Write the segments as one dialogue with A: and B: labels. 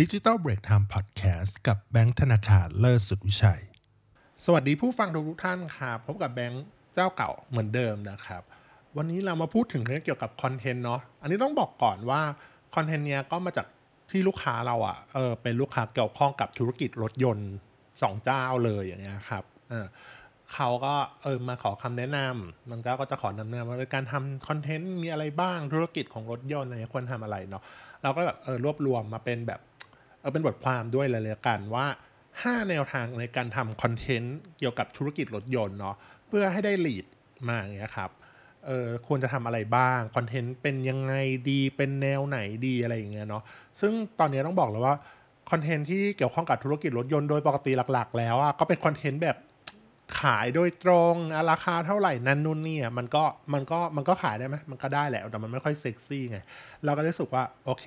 A: ดิจิ t a ลเบรกไทม์พอดแคสต์กับแบงค์ธนาคารเลิศสุดวิชัย สวัสดีผู้ฟังทุกท่านครับพบกับแบงค์เจ้าเก่าเหมือนเดิมนะครับ วันนี้เรามาพูดถึงเรื่องเกี่ยวกับคอนเทนต์เนาะอันนี้ต้องบอกก่อนว่าคอนเทนต์เนี้ยก็มาจากที่ลูกค้าเราอะ่ะเออเป็นลูกค้าเกี่ยวข้องกับธุรกิจรถยนต์สองเจ้าเลยอย่างเงี้ยครับเออเขาก็เออมาขอคำแนะนำมันก็ก็จะขอแนะนำว่าการทำคอนเทนต์มีอะไรบ้างธุรกิจของรถยนต์อะไรควรทำอะไรเนาะเราก็แบบเออรวบรวมมาเป็นแบบ เออเป็นบทความด้วยเลยละกันว่า 5 แนวทางในการทำคอนเทนต์เกี่ยวกับธุรกิจรถยนต์เนาะเพื่อให้ได้ lead มาอย่างเงี้ยครับเออควรจะทำอะไรบ้างคอนเทนต์เป็นยังไงดีเป็นแนวไหนดีอะไรอย่างเงี้ยเนาะซึ่งตอนนี้ต้องบอกเลยว่าคอนเทนต์ที่เกี่ยวข้องกับธุรกิจรถยนต์โดยปกติหลัก ๆ แล้วอะก็เป็นคอนเทนต์แบบขายโดยตรงราคาเท่าไหร่นั่นนู่นนี่มันก็มันก็มันก็ขายได้ไหมมันก็ได้แหละแต่มันไม่ค่อยเซ็กซี่ไงเราก็รู้สึกว่าโอเค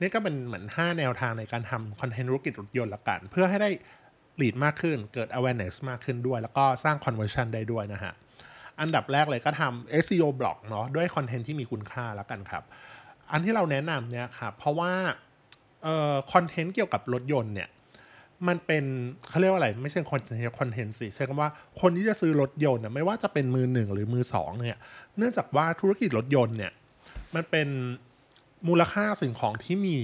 A: นี่ก็เป็นเหมือน 5 แนวทางในการทำคอนเทนต์ธุรกิจรถยนต์ละกัน เพื่อให้ได้ lead มากขึ้น เกิด awareness มากขึ้นด้วย แล้วก็สร้าง conversion ได้ด้วยนะฮะ อันดับแรกเลยก็ทำ SEO บล็อกเนาะด้วยคอนเทนต์ที่มีคุณค่าแล้วกันครับ อันที่เราแนะนำเนี่ยครับเพราะว่าเอ่อคอนเทนต์เกี่ยวกับรถยนต์เนี่ยมันเป็นเขาเรียกว่าอะไร ไม่ใช่คอนเทนต์คอนเทนต์สิใช้คำว่าคนที่จะซื้อรถยนต์น่ะไม่ว่าจะเป็นมือหนึ่งหรือมือสองเนี่ยเนื่องจากว่าธุรกิจรถยนต์เนี่ยมันเป็น มูลค่าสิ่งของที่มี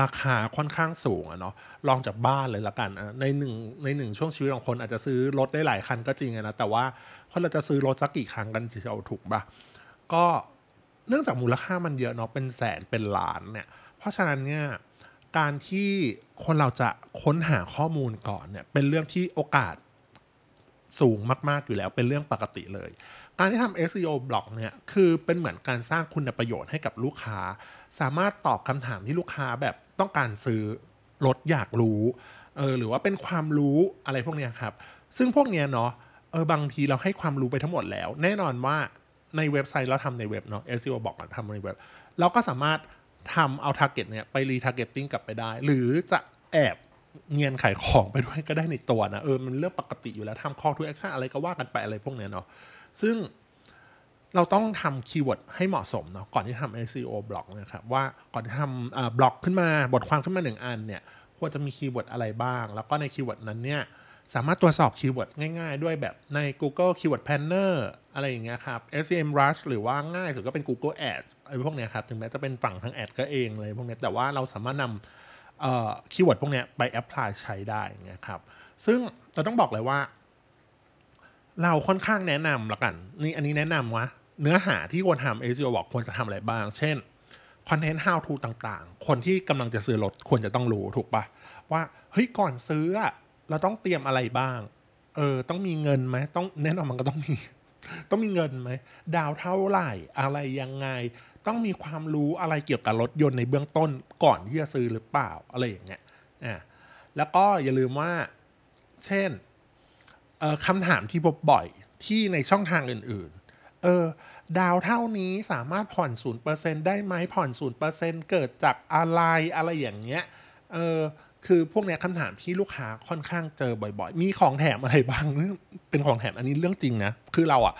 A: ราคาค่อนข้างสูงอะเนาะลองจากบ้านเลยละกันอะในหนึ่งในหนึ่งช่วงชีวิตของคนอาจจะซื้อรถได้หลายคันก็จริงนะแต่ว่าคนเราจะซื้อรถสักกี่ครั้งกันจะเอาถูกปะก็เนื่องจากมูลค่ามันเยอะเนาะเป็นแสนเป็นล้านเนี่ย เพราะฉะนั้นเนี่ยการที่คนเราจะค้นหาข้อมูลก่อนเนี่ยเป็นเรื่องที่โอกาสสูงมาก ๆ อยู่แล้วเป็นเรื่องปกติเลย การที่ทำ SEO บล็อกเนี่ยคือเป็นเหมือนการสร้างคุณประโยชน์ให้กับลูกค้า สามารถตอบคำถามที่ลูกค้าแบบต้องการซื้อรถอยากรู้เออหรือว่าเป็นความรู้อะไรพวกเนี้ยครับ ซึ่งพวกเนี้ยเนาะเออบางทีเราให้ความรู้ไปทั้งหมดแล้ว แน่นอนว่าในเว็บไซต์เราทำในเว็บเนาะ SEO บอกทำในเว็บ เราก็สามารถทำเอา target เนี่ยไป retargeting กลับไปได้ หรือจะแอบเนียนขายของไปด้วยก็ได้ในตัวนะเออมันเรื่องปกติอยู่แล้วทำ call to action อะไรก็ว่ากันไปอะไรพวกเนี้ยเนาะ ซึ่งเราต้องทำคีย์เวิร์ดให้เหมาะสมเนาะก่อนที่ทำ SEO บล็อกนะครับว่าก่อนที่ทำบล็อกขึ้นมาบทความขึ้นมาหนึ่งอันเนี่ยควรจะมีคีย์เวิร์ดอะไรบ้าง แล้วก็ในคีย์เวิร์ดนั้นเนี่ยสามารถตรวจสอบคีย์เวิร์ดง่ายๆ ด้วยแบบใน Google Keyword Planner อะไรอย่างเงี้ยครับ SEMrush หรือว่าง่ายสุดก็เป็น Google Ads ไอ้พวกเนี้ยครับ ถึงแม้จะเป็นฝั่งทางแอดก็เองเลยพวกเนี้ยแต่ว่าเราสามารถนำคีย์เวิร์ดพวกเนี้ยไป apply ใช้ได้เงี้ยครับ ซึ่งเราต้องบอกเลยว่า เราค่อนข้างแนะนำละกัน นี่อันนี้แนะนำว่าเนื้อหาที่ควรทำ SEO บอกควรจะทำอะไรบ้าง เช่นคอนเทนต์ how to ต่างๆ คนที่กำลังจะซื้อรถควรจะต้องรู้ถูกปะว่าเฮ้ยก่อนซื้อเราต้องเตรียมอะไรบ้าง เออต้องมีเงินไหมต้องแน่นอนมันก็ต้องมี ต้องมีเงินไหม ดาวเท่าไหร่ อะไรยังไง ต้องมีความรู้อะไรเกี่ยวกับรถยนต์ในเบื้องต้นก่อนที่จะซื้อหรือเปล่าอะไรอย่างเงี้ยอ่าแล้วก็อย่าลืมว่า เช่น คำถามที่พบบ่อยที่ในช่องทางอื่นๆ เออ ดาวเท่านี้สามารถผ่อนศูนย์เปอร์เซ็นได้ไหมผ่อนศูนย์เปอร์เซ็นเกิดจากอะไรอะไรอย่างเงี้ย เออ คือพวกเนี้ยคำถามที่ลูกค้าค่อนข้างเจอบ่อยๆ มีของแถมอะไรบ้าง เป็นของแถมอันนี้เรื่องจริงนะ คือเราอะ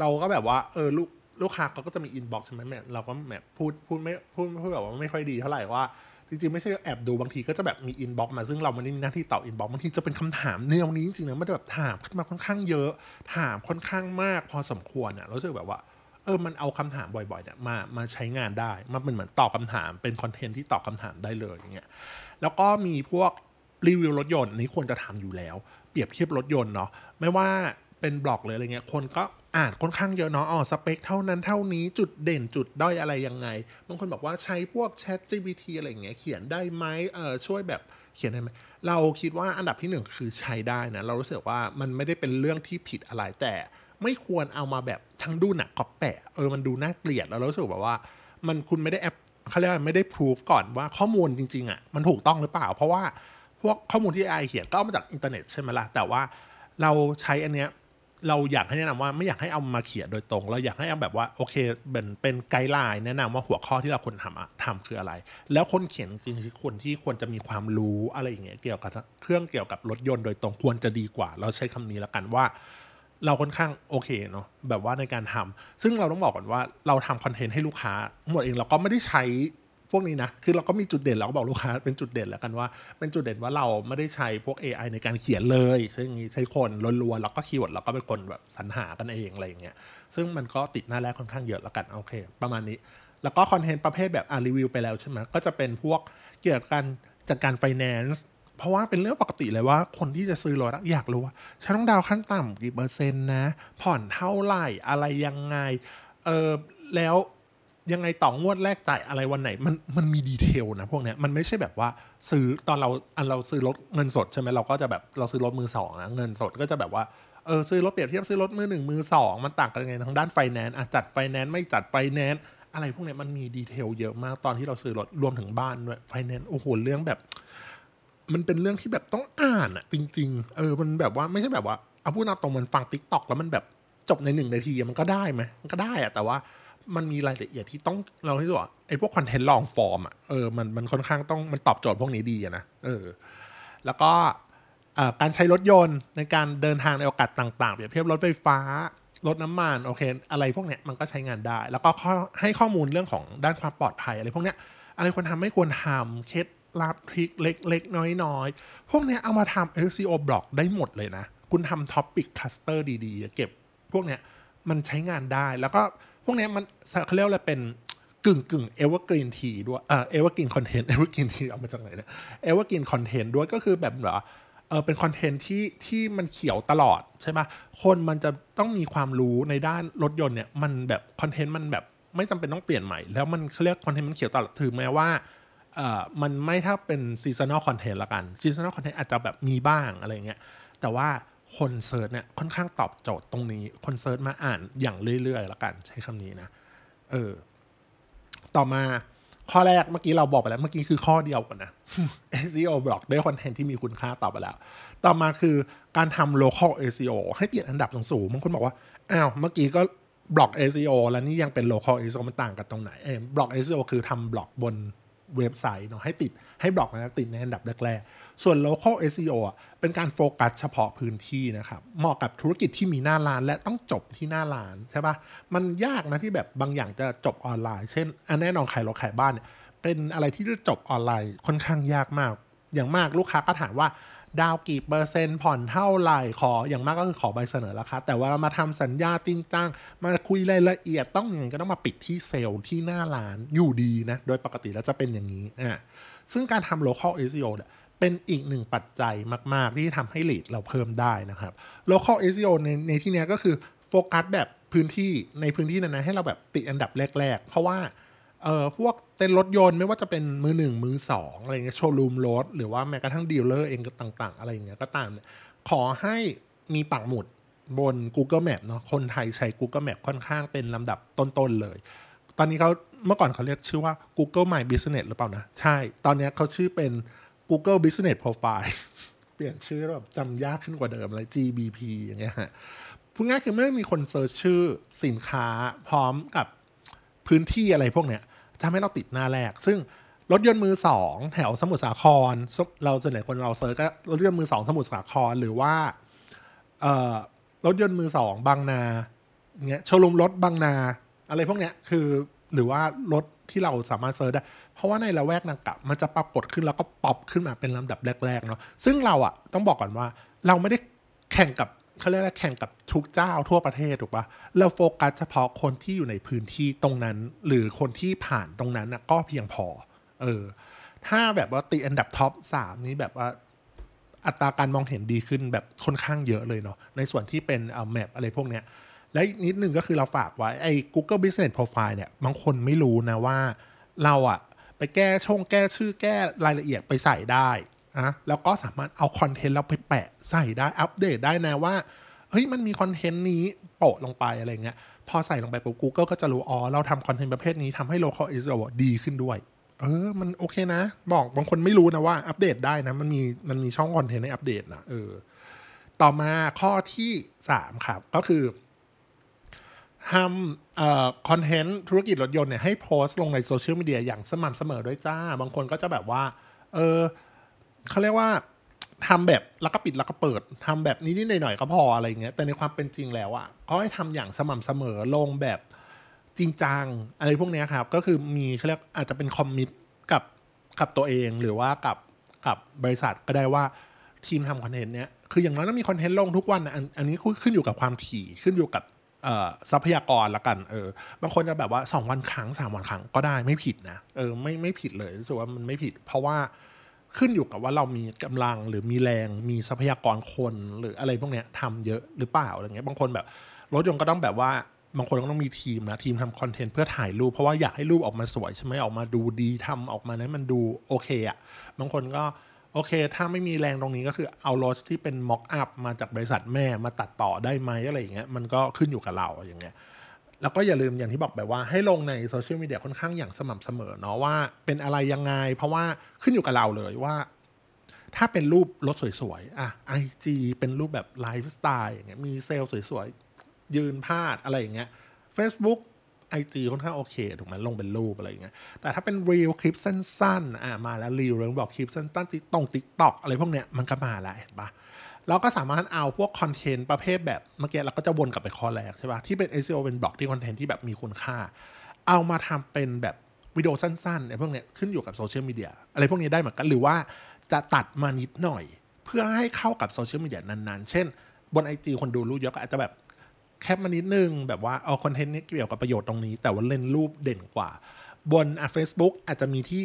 A: เราก็แบบว่า เออ ลูกลูกค้าเขาก็จะมีอินบ็อกซ์ใช่ไหมแม่เราก็แบบพูดพูดไม่พูดพูดแบบว่าไม่ค่อยดีเท่าไหร่ว่า จริงๆ ไม่ใช่แอบดูบางทีก็จะแบบมีอินบ็อกซ์มาซึ่งเราไม่ได้มีหน้าที่ตอบอินบ็อกซ์บางทีจะเป็นคำถามแนวนี้จริงๆนะมันจะแบบถามขึ้นมาค่อนข้างเยอะ ถามค่อนข้างมากพอสมควรอะรู้สึกแบบว่าเออมันเอาคำถามบ่อยๆเนี่ยมามาใช้งานได้มันเป็นเหมือนตอบคำถามเป็นคอนเทนต์ที่ตอบคำถามได้เลยอย่างเงี้ยแล้วก็มีพวกรีวิวรถยนต์อันนี้ควรจะทำอยู่แล้ว เปรียบเทียบรถยนต์เนาะไม่ว่า เป็นบล็อกเลยอะไรเงี้ย คนก็อ่านค่อนข้างเยอะเนาะอ๋อสเปคเท่านั้นเท่านี้จุดเด่นจุดด้อยอะไรยังไง บางคนบอกว่าใช้พวก Chat GPT อะไรเงี้ยเขียนได้ไหมเออช่วยแบบเขียนได้ไหมเราคิดว่าอันดับที่หนึ่งคือใช้ได้นะ เรารู้สึกว่ามันไม่ได้เป็นเรื่องที่ผิดอะไรแต่ไม่ควรเอามาแบบทั้งดุ้นก๊อปแปะเออมันดูน่าเกลียดแล้วรู้สึกแบบว่า มันคุณไม่ได้แอปเขาเรียกว่าไม่ได้พิสูจน์ก่อนว่าข้อมูลจริงๆอะมันถูกต้องหรือเปล่า เพราะว่าพวกข้อมูลที่ AI เขียนก็เอามาจากอินเทอร์เน็ตใช่ไหมล่ะแต่ว่าเราใช้อันเนี้ย เราอยากให้แนะนำว่าไม่อยากให้เอามาเขียนโดยตรง เราอยากให้เอาแบบว่าโอเคเป็นเป็น guideline แนะนำว่าหัวข้อที่เราควรทำอะทำคืออะไร แล้วคนเขียนจริงๆคือคนที่ควรจะมีความรู้อะไรอย่างเงี้ยเกี่ยวกับเครื่องเกี่ยวกับรถยนต์โดยตรงควรจะดีกว่า เราใช้คำนี้แล้วกันว่า เราค่อนข้างโอเคเนาะแบบว่าในการทำซึ่งเราต้องบอกก่อนว่าเราทำคอนเทนต์ให้ลูกค้าหมดเองเราก็ไม่ได้ใช้ พวกนี้นะ คือเราก็มีจุดเด่นเราก็บอกลูกค้าเป็นจุดเด่นแล้วกันว่า เป็นจุดเด่นว่าเราไม่ได้ใช้พวก AI ในการเขียนเลยใช่งี้ใช้คนล้วนๆแล้วก็คีย์เวิร์ดเราก็เป็นคนแบบสรรหากันเองอะไรอย่างเงี้ย ซึ่งมันก็ติดหน้าแรกค่อนข้างเยอะแล้วกันโอเค ประมาณนี้ แล้วก็คอนเทนต์ประเภทแบบอ่านรีวิวไปแล้วใช่ไหมก็จะเป็นพวกเกี่ยวกับการจัดการไฟแนนซ์เพราะว่าเป็นเรื่องปกติเลยว่าคนที่จะซื้อรถอยากรู้ว่าฉันต้องดาวน์ขั้นต่ำกี่เปอร์เซ็นต์นะ ผ่อนเท่าไหร่อะไรยังไง เออแล้ว ยังไงต่องวดแรกจ่ายอะไรวันไหน มันมันมี detail นะพวกเนี้ยมันไม่ใช่แบบว่าซื้อตอนเราอันเราซื้อรถเงินสดใช่ไหมเราก็จะแบบเราซื้อรถมือสองนะเงินสดก็จะแบบว่าเออซื้อรถเปรียบเทียบซื้อรถมือหนึ่งมือสองมันต่างกันยังไงทางด้านไฟแนนซ์อะจัดไฟแนนซ์ไม่จัดไฟแนนซ์อะไรพวกเนี้ยมันมี detail เยอะมากตอนที่เราซื้อรถรวมถึงบ้านด้วยไฟแนนซ์โอ้โหเรื่องแบบ มันเป็นเรื่องที่แบบต้องอ่านอะจริง ๆ เออมันแบบว่าไม่ใช่แบบว่าเอาพูดตรงมันฟังติ๊กต็อกแล้วมันแบบจบในหนึ่งนาทีมันก็ได้ไหมมันก็ได้อะแต่ว่า มันมีรายละเอียดที่ต้องเราที่ว่าไอ้พวกคอนเทนต์ long form อะเออมันมันค่อนข้างต้องมันตอบโจทย์พวกนี้ดีนะเออแล้วก็การใช้รถยนต์ในการเดินทางในโอกาสต่างๆเปรียบเทียบรถไฟฟ้า รถน้ำมันโอเค อะไรพวกเนี้ยมันก็ใช้งานได้ แล้วก็ให้ข้อมูลเรื่องของด้านความปลอดภัยอะไรพวกเนี้ยอะไรควรทำไม่ควรทำเคล็ดลับ trick เล็ก ๆ น้อย ๆ พวกเนี้ยเอามาทำ SEO บล็อกได้หมดเลยนะ คุณทำ topic cluster ดี ๆ เก็บพวกเนี้ยมันใช้งานได้แล้วก็ พวกนี้มันเขาเรียกว่าเป็นกึ่งกึ่ง evergreen ทีด้วยเอ evergreen คอนเทนต์ evergreen ทีเอามาจากไหนเนี่ย evergreen คอนเทนต์ด้วยก็คือแบบเหรอเออเป็นคอนเทนต์ที่ที่มันเขียวตลอดใช่ไหมคนมันจะต้องมีความรู้ในด้านรถยนต์เนี่ยมันแบบคอนเทนต์มันแบบไม่จำเป็นต้องเปลี่ยนใหม่ แล้วมันเขาเรียกคอนเทนต์มันเขียวตลอดถึงแม้ว่าเอ่อมันไม่ถ้าเป็น seasonal content ละกัน seasonal content อาจจะแบบมีบ้างอะไรเงี้ยแต่ว่า คน search เนี่ยค่อนข้างตอบโจทย์ตรงนี้ คน search มาอ่านอย่างเรื่อยๆละกันใช้คำนี้นะ เออ ต่อมาข้อแรกเมื่อกี้เราบอกไปแล้วเมื่อกี้คือข้อเดียวก่อนนะ SEO บล็อกด้วยคอนเทนต์ที่มีคุณค่าตอบไปแล้ว ต่อมาคือการทำ local SEO ให้ติดอันดับสูงๆบางคนบอกว่า อ้าว เมื่อกี้ก็บล็อก SEO แล้วนี่ยังเป็น local SEO มันต่างกันตรงไหนเออบล็อก SEO คือทำบล็อกบน เว็บไซต์เนาะให้ติดให้บล็อกนะติดในอันดับแรกๆ ส่วน local SEO อะเป็นการโฟกัสเฉพาะพื้นที่นะครับเหมาะกับธุรกิจที่มีหน้าร้านและต้องจบที่หน้าร้านใช่ปะมันยากนะที่แบบบางอย่างจะจบออนไลน์ เช่นอันแน่นอนขายรถขายบ้านเนี่ยเป็นอะไรที่จะจบออนไลน์ค่อนข้างยากมาก อย่างมากลูกค้าก็ถามว่า ดาวกี่เปอร์เซ็นต์ผ่อนเท่าไหร่ขออย่างมากก็คือขอใบเสนอราคาแต่ว่ามาทำสัญญาจริงจังมาคุยรายละเอียดต้องอย่างไงก็ต้องมาปิดที่เซลล์ที่หน้าร้านอยู่ดีนะ โดยปกติแล้วจะเป็นอย่างนี้อะซึ่งการทำ local SEO เนี่ยเป็นอีกหนึ่งปัจจัยมาก ๆ ที่ทำให้ลีดเราเพิ่มได้นะครับ local SEO ในในที่นี้ก็คือโฟกัสแบบพื้นที่ในพื้นที่นั้นๆให้เราแบบติดอันดับแรก ๆ เพราะว่า เอ่อพวกเต้นรถยนต์ไม่ว่าจะเป็นมือหนึ่งมือสองอะไรเงี้ยโชว์รูมรถ หรือว่าแม้กระทั่งดีลเลอร์เองต่าง ๆ อะไรเงี้ยก็ตามเนี่ยขอให้มีปักหมุดบน Google Map เนาะคนไทยใช้ Google Map ค่อนข้างเป็นลำดับต้น ๆ เลย ตอนนี้เขาเมื่อก่อนเขาเรียกชื่อว่า Google My Business หรือเปล่านะ ใช่ ตอนนี้เขาชื่อเป็น Google Business Profile เปลี่ยนชื่อแบบจำยากขึ้นกว่าเดิมเลย GBP อย่างเงี้ยฮะพูดง่ายคือเมื่อมีคน search ชื่อสินค้าพร้อมกับพื้นที่อะไรพวกเนี้ย ทำให้เราติดหน้าแรก ซึ่งรถยนต์มือสองแถวสมุทรสาคร เราส่วนใหญ่คนเรา search ก็รถยนต์มือสองสมุทรสาครหรือว่ารถยนต์มือสองบางนาเงี้ยโชว์รูมรถบางนา อะไรพวกเนี้ยคือหรือว่ารถที่เราสามารถ search ได้ เพราะว่าในละแวกนั้นอะมันจะปรากฏขึ้นแล้วก็ป๊อปขึ้นมาเป็นลำดับแรกๆเนาะซึ่งเราอะต้องบอกก่อนว่าเราไม่ได้แข่งกับ เขาเรียกว่าแข่งกับทุกเจ้าทั่วประเทศถูกปะเราโฟกัสเฉพาะคนที่อยู่ในพื้นที่ตรงนั้น หรือคนที่ผ่านตรงนั้นนะก็เพียงพอ เออ ถ้าแบบว่าตีอันดับท็อปสามนี้แบบว่าอัตราการมองเห็นดีขึ้นแบบค่อนข้างเยอะเลยเนาะในส่วนที่เป็นเอาแมปอะไรพวกเนี้ยและนิดนึงก็คือเราฝากไว้ไอ้ Google Business Profile เนี่ยบางคนไม่รู้นะว่าเราอะไปแก้ช่องแก้ชื่อแก้รายละเอียดไปใส่ได้ นะแล้วก็สามารถเอาคอนเทนต์เราไปแปะใส่ได้อัปเดตได้นะว่าเฮ้ยมันมีคอนเทนต์นี้โปะลงไปอะไรเงี้ยพอใส่ลงไปปุ๊บ Google ก็จะรู้อ๋อเราทำคอนเทนต์ประเภทนี้ทำให้ local SEO ดีขึ้นด้วย เออ มันโอเคนะ บอกบางคนไม่รู้นะว่าอัปเดตได้นะ มันมีมันมีช่องคอนเทนต์ให้อัปเดตนะเออ ต่อมาข้อที่สามครับ ก็คือทำเอ่อคอนเทนต์ธุรกิจรถยนต์เนี่ยให้โพสต์ลงในโซเชียลมีเดียอย่างสม่ำเสมอด้วยจ้า บางคนก็จะแบบว่า เออ เขาเรียกว่าทำแบบแล้วก็ปิดแล้วก็เปิดทำแบบนี้นิดหน่อยๆก็พออะไรเงี้ย แต่ในความเป็นจริงแล้วอะ่ะเขาให้ทำอย่างสม่ำเสมอลงแบบจริงจังอะไรพวกเนี้ยครับ ก็คือมีเขาเรียกอาจจะเป็นคอมมิตกับกับตัวเองหรือว่ากับกับบริษัทก็ได้ว่าทีมทำคอนเทนต์เนี้ยคืออย่างน้อยต้องมีคอนเทนต์ลงทุกวันนะอันอันนี้ขึ้นอยู่กับความถี่ขึ้นอยู่กับทรัพยากรละกันเออบางคนจะแบบว่าสองวันครั้งสามวันครั้งก็ได้ไม่ผิดนะเออไม่ไม่ผิดเลยรู้สึกว่ามันไม่ผิด เพราะว่า ขึ้นอยู่กับว่าเรามีกำลังหรือมีแรงมีทรัพยากรคนหรืออะไรพวกเนี้ยทำเยอะหรือเปล่าอะไรเงี้ยบางคนแบบรถยนต์ก็ต้องแบบว่าบางคนก็ต้องมีทีมนะ ทีมทำคอนเทนต์เพื่อถ่ายรูป เพราะว่าอยากให้รูปออกมาสวยใช่ไหมออกมาดูดีทำออกมาให้มันดูโอเคอะบางคนก็โอเค ถ้าไม่มีแรงตรงนี้ก็คือเอารถที่เป็น mock up มาจากบริษัทแม่มาตัดต่อได้ไหมอะไรอย่างเงี้ยมันก็ขึ้นอยู่กับเราอย่างเงี้ย แล้วก็อย่าลืมอย่างที่บอกไปว่าให้ลงในโซเชียลมีเดียค่อนข้างอย่างสม่ำเสมอเนาะว่าเป็นอะไรยังไง เพราะว่าขึ้นอยู่กับเราเลยว่า ถ้าเป็นรูปรถสวยๆอะ IG เป็นรูปแบบไลฟ์สไตล์อย่างเงี้ยมีเซลล์สวยๆ ยืนพาดอะไรอย่างเงี้ย Facebook IG ค่อนข้างโอเคถูกไหมลงเป็นรูปอะไรอย่างเงี้ยแต่ถ้าเป็น reel คลิปสั้นๆอะมาแล้ว reel เรื่องบอกคลิปสั้นๆติ๊กตง TikTok อะไรพวกเนี้ยมันก็มาแล้วเห็นปะ เราก็สามารถเอาพวกคอนเทนต์ประเภทแบบเมื่อกี้เราก็จะวนกลับไปข้อแรกใช่ปะที่เป็น SEO เป็นบล็อกที่คอนเทนต์ที่แบบมีคุณค่า เอามาทำเป็นแบบวิดีโอสั้นๆไอ้พวกเนี้ยขึ้นอยู่กับโซเชียลมีเดียอะไรพวกนี้ได้เหมือนกันหรือว่าจะตัดมานิดหน่อย เพื่อให้เข้ากับโซเชียลมีเดียนั้นๆ เช่น บน IG คนดูรู้เยอะก็อาจจะแบบแคปมานิดนึง แบบว่าเอาคอนเทนต์นี้เกี่ยวกับประโยชน์ตรงนี้ แต่ว่าเล่นรูปเด่นกว่า บนอะ Facebook อาจจะมีที่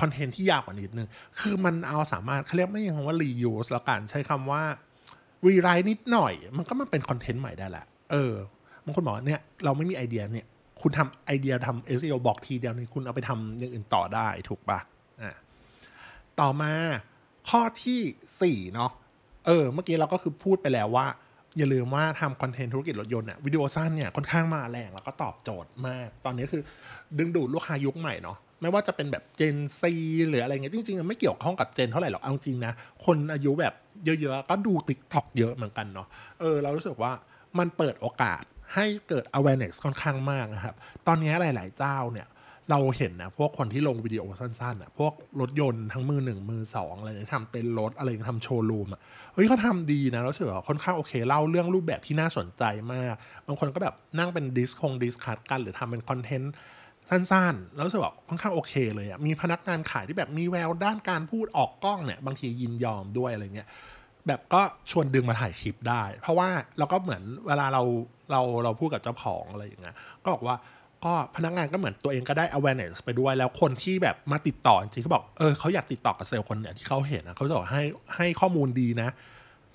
A: คอนเทนต์ที่ยาวกว่านิดนึง คือมันเอาสามารถเขาเรียกไม่ยังคำว่า reuse แล้วกันใช้คำว่า rewrite นิดหน่อย มันก็มาเป็นคอนเทนต์ใหม่ได้แหละ เออบางคนบอกเนี่ยเราไม่มีไอเดียเนี่ย คุณทำไอเดียทำ SEO บอกทีเดียวนี่คุณเอาไปทำอย่างอื่นต่อได้ถูกปะอะต่อมาข้อที่4เนาะเออ เมื่อกี้เราก็คือพูดไปแล้วว่า อย่าลืมว่าทำคอนเทนต์ธุรกิจรถยนต์เนี่ยวิดีโอสั้นเนี่ยค่อนข้างมาแรงแล้วก็ตอบโจทย์มาก ตอนนี้คือดึงดูดลูกค้ายุคใหม่เนาะ ไม่ว่าจะเป็นแบบ Gen Z หรืออะไรเงี้ยจริงๆ ไม่เกี่ยวข้องกับเจนเท่าไหร่หรอกเอาจริงนะ คนอายุแบบเยอะๆ ก็ดู TikTok เยอะเหมือนกันเนาะเออเรารู้สึกว่ามันเปิดโอกาสให้เกิด awareness ค่อนข้างมากนะครับ ตอนนี้หลาย ๆ เจ้าเนี่ย เราเห็นนะ พวกคนที่ลงวิดีโอสั้นๆอะพวกรถยนต์ทั้งมือหนึ่งมือสองอะไรเนี่ยทำเต็นรถอะไรทำโชว์รูมอะเฮ้ยเขาทำดีนะแล้วเชื่อค่อนข้างโอเคเล่าเรื่องรูปแบบที่น่าสนใจมาก บางคนก็แบบนั่งเป็นดิสคง discuss กัน หรือทำเป็นคอนเทนต์ สั้นๆ แล้วรู้สึกว่าค่อนข้างโอเคเลยอะมีพนักงานขายที่แบบมีแววด้านการพูดออกกล้องเนี่ย บางทียินยอมด้วยอะไรเงี้ยแบบก็ชวนดึงมาถ่ายคลิปได้ เพราะว่าเราก็เหมือนเวลาเราเราเราพูดกับเจ้าของอะไรอย่างเงี้ยก็บอกว่าก็พนักงานก็เหมือนตัวเองก็ได้ awareness ไปด้วย แล้วคนที่แบบมาติดต่อจริงเขาบอกเออเขาอยากติดต่อกับเซลล์คนเนี่ยที่เขาเห็นนะเขาจะบอกให้ให้ข้อมูลดีนะ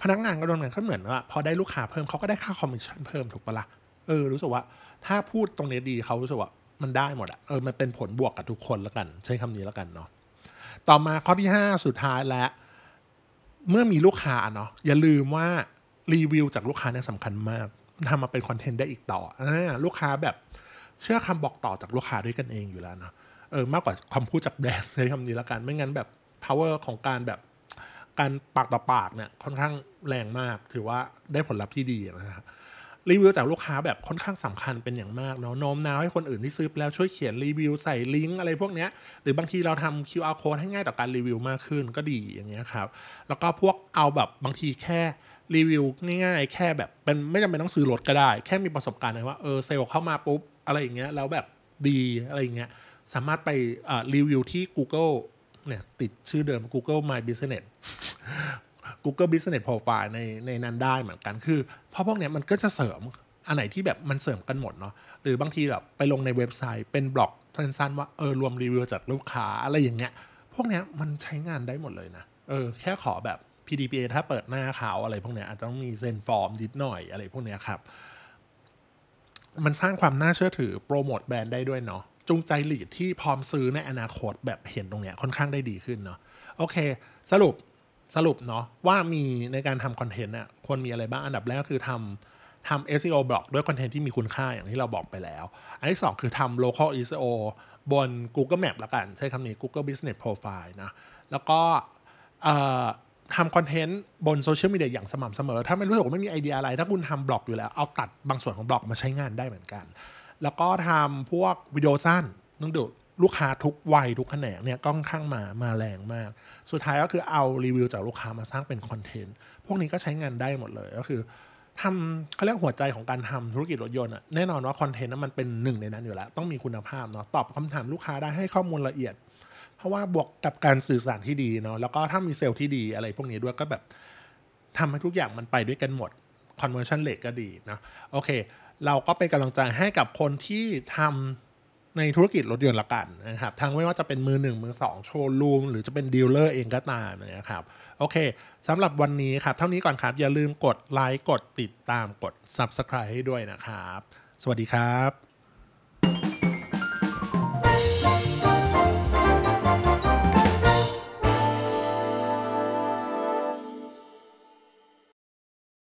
A: พนักงานก็โดนกันเขาเหมือนว่าพอได้ลูกค้าเพิ่มเขาก็ได้ค่าคอมมิชชั่นเพิ่มถูกปะล่ะเออรู้สึกว่าถ้าพูดตรงนี้ดีเขารู้สึกว่า มันได้หมดอะเออมันเป็นผลบวกกับทุกคนแล้วกัน ใช้คำนี้แล้วกันเนาะต่อมาข้อที่ 5 สุดท้ายละ เมื่อมีลูกค้าเนาะอย่าลืมว่ารีวิวจากลูกค้าเนี่ยสำคัญมากทำมาเป็นคอนเทนต์ได้อีกต่ออลูกค้าแบบเชื่อคำบอกต่อจากลูกค้าด้วยกันเองอยู่แล้วเนาะเออมากกว่าคำพูดจากแบรนด์ในคำนี้แล้วกันไม่งั้นแบบ power ของการแบบการปากต่อปากเนี่ยค่อนข้างแรงมากถือว่าได้ผลลัพธ์ที่ดีนะครับ รีวิวจากลูกค้าแบบค่อนข้างสำคัญเป็นอย่างมากเนาะโน้มน้าวให้คนอื่นที่ซื้อแล้วช่วยเขียนรีวิวใส่ลิงก์อะไรพวกเนี้ยหรือบางทีเราทำ QR code ให้ง่ายต่อการรีวิวมากขึ้นก็ดีอย่างเงี้ยครับแล้วก็พวกเอาแบบบางทีแค่รีวิวง่ายๆแค่แบบเป็นไม่จำเป็นต้องซื้อรถก็ได้ แค่มีประสบการณ์ว่าเออเซลล์เข้ามาปุ๊บอะไรอย่างเงี้ยแล้วแบบดีอะไรอย่างเงี้ยสามารถไปรีวิวที่ Google เนี่ยติดชื่อเดิม Google My Business Google Business Profile ในในนั้นได้เหมือนกันคือเพราะพวกเนี้ยมันก็จะเสริมอันไหนที่แบบมันเสริมกันหมดเนาะหรือบางทีแบบไปลงในเว็บไซต์เป็นบล็อกสั้นๆว่าเออรวมรีวิวจากลูกค้าอะไรอย่างเงี้ยพวกเนี้ยมันใช้งานได้หมดเลยนะเออแค่ขอแบบ PDPA ถ้าเปิดหน้าเขาอะไรพวกเนี้ยอาจจะต้องมีเซ็นฟอร์มนิดหน่อยอะไรพวกเนี้ยครับ มันสร้างความน่าเชื่อถือโปรโมทแบรนด์ได้ด้วยเนาะจูงใจ lead ที่พร้อมซื้อในอนาคตแบบเห็นตรงเนี้ยค่อนข้างได้ดีขึ้นเนาะโอเค สรุป สรุปเนาะว่ามีในการทำคอนเทนต์เนี่ยควรมีอะไรบ้างอันดับแรกคือทำทำ SEO บล็อกด้วยคอนเทนต์ที่มีคุณค่าอย่างที่เราบอกไปแล้ว อันที่ 2 คือทำ local SEO บน Google Map ละกัน ใช้คำนี้ Google Business Profile นะ แล้วก็ทำคอนเทนต์บนโซเชียลมีเดียอย่างสม่ำเสมอ ถ้าไม่รู้สึกว่าไม่มีไอเดียอะไร ถ้าคุณทำบล็อกอยู่แล้ว เอาตัดบางส่วนของบล็อกมาใช้งานได้เหมือนกัน แล้วก็ทำพวกวิดีโอสั้นนึกดู ลูกค้าทุกวัยทุกแขนงเนี่ยก็ค่อนข้างมามาแรงมาก สุดท้ายก็คือเอารีวิวจากลูกค้ามาสร้างเป็นคอนเทนต์พวกนี้ก็ใช้งานได้หมดเลยก็คือทำเขาเรียกหัวใจของการทำธุรกิจรถยนต์อะแน่นอนว่าคอนเทนต์นั้นมันเป็นหนึ่งในนั้นอยู่แล้ว ต้องมีคุณภาพเนาะตอบคำถามลูกค้าได้ให้ข้อมูลละเอียด เพราะว่าบวกกับการสื่อสารที่ดีเนาะแล้วก็ถ้ามีเซลล์ที่ดีอะไรพวกนี้ด้วยก็แบบทำให้ทุกอย่างมันไปด้วยกันหมด conversion rate ก็ดีนะโอเค เราก็เป็นกำลังใจให้กับคนที่ทำ ในธุรกิจรถยนต์ละกันนะครับทั้งไม่ว่าจะเป็นมือหนึ่งมือสองโชว์รูมหรือจะเป็นดีลเลอร์เองก็ตามนะครับโอเคสำหรับวันนี้ครับ เท่านี้ก่อนครับ อย่าลืมกดไลค์กดติดตามกด Subscribe ให้ด้วยนะครับ สวัสดีครับ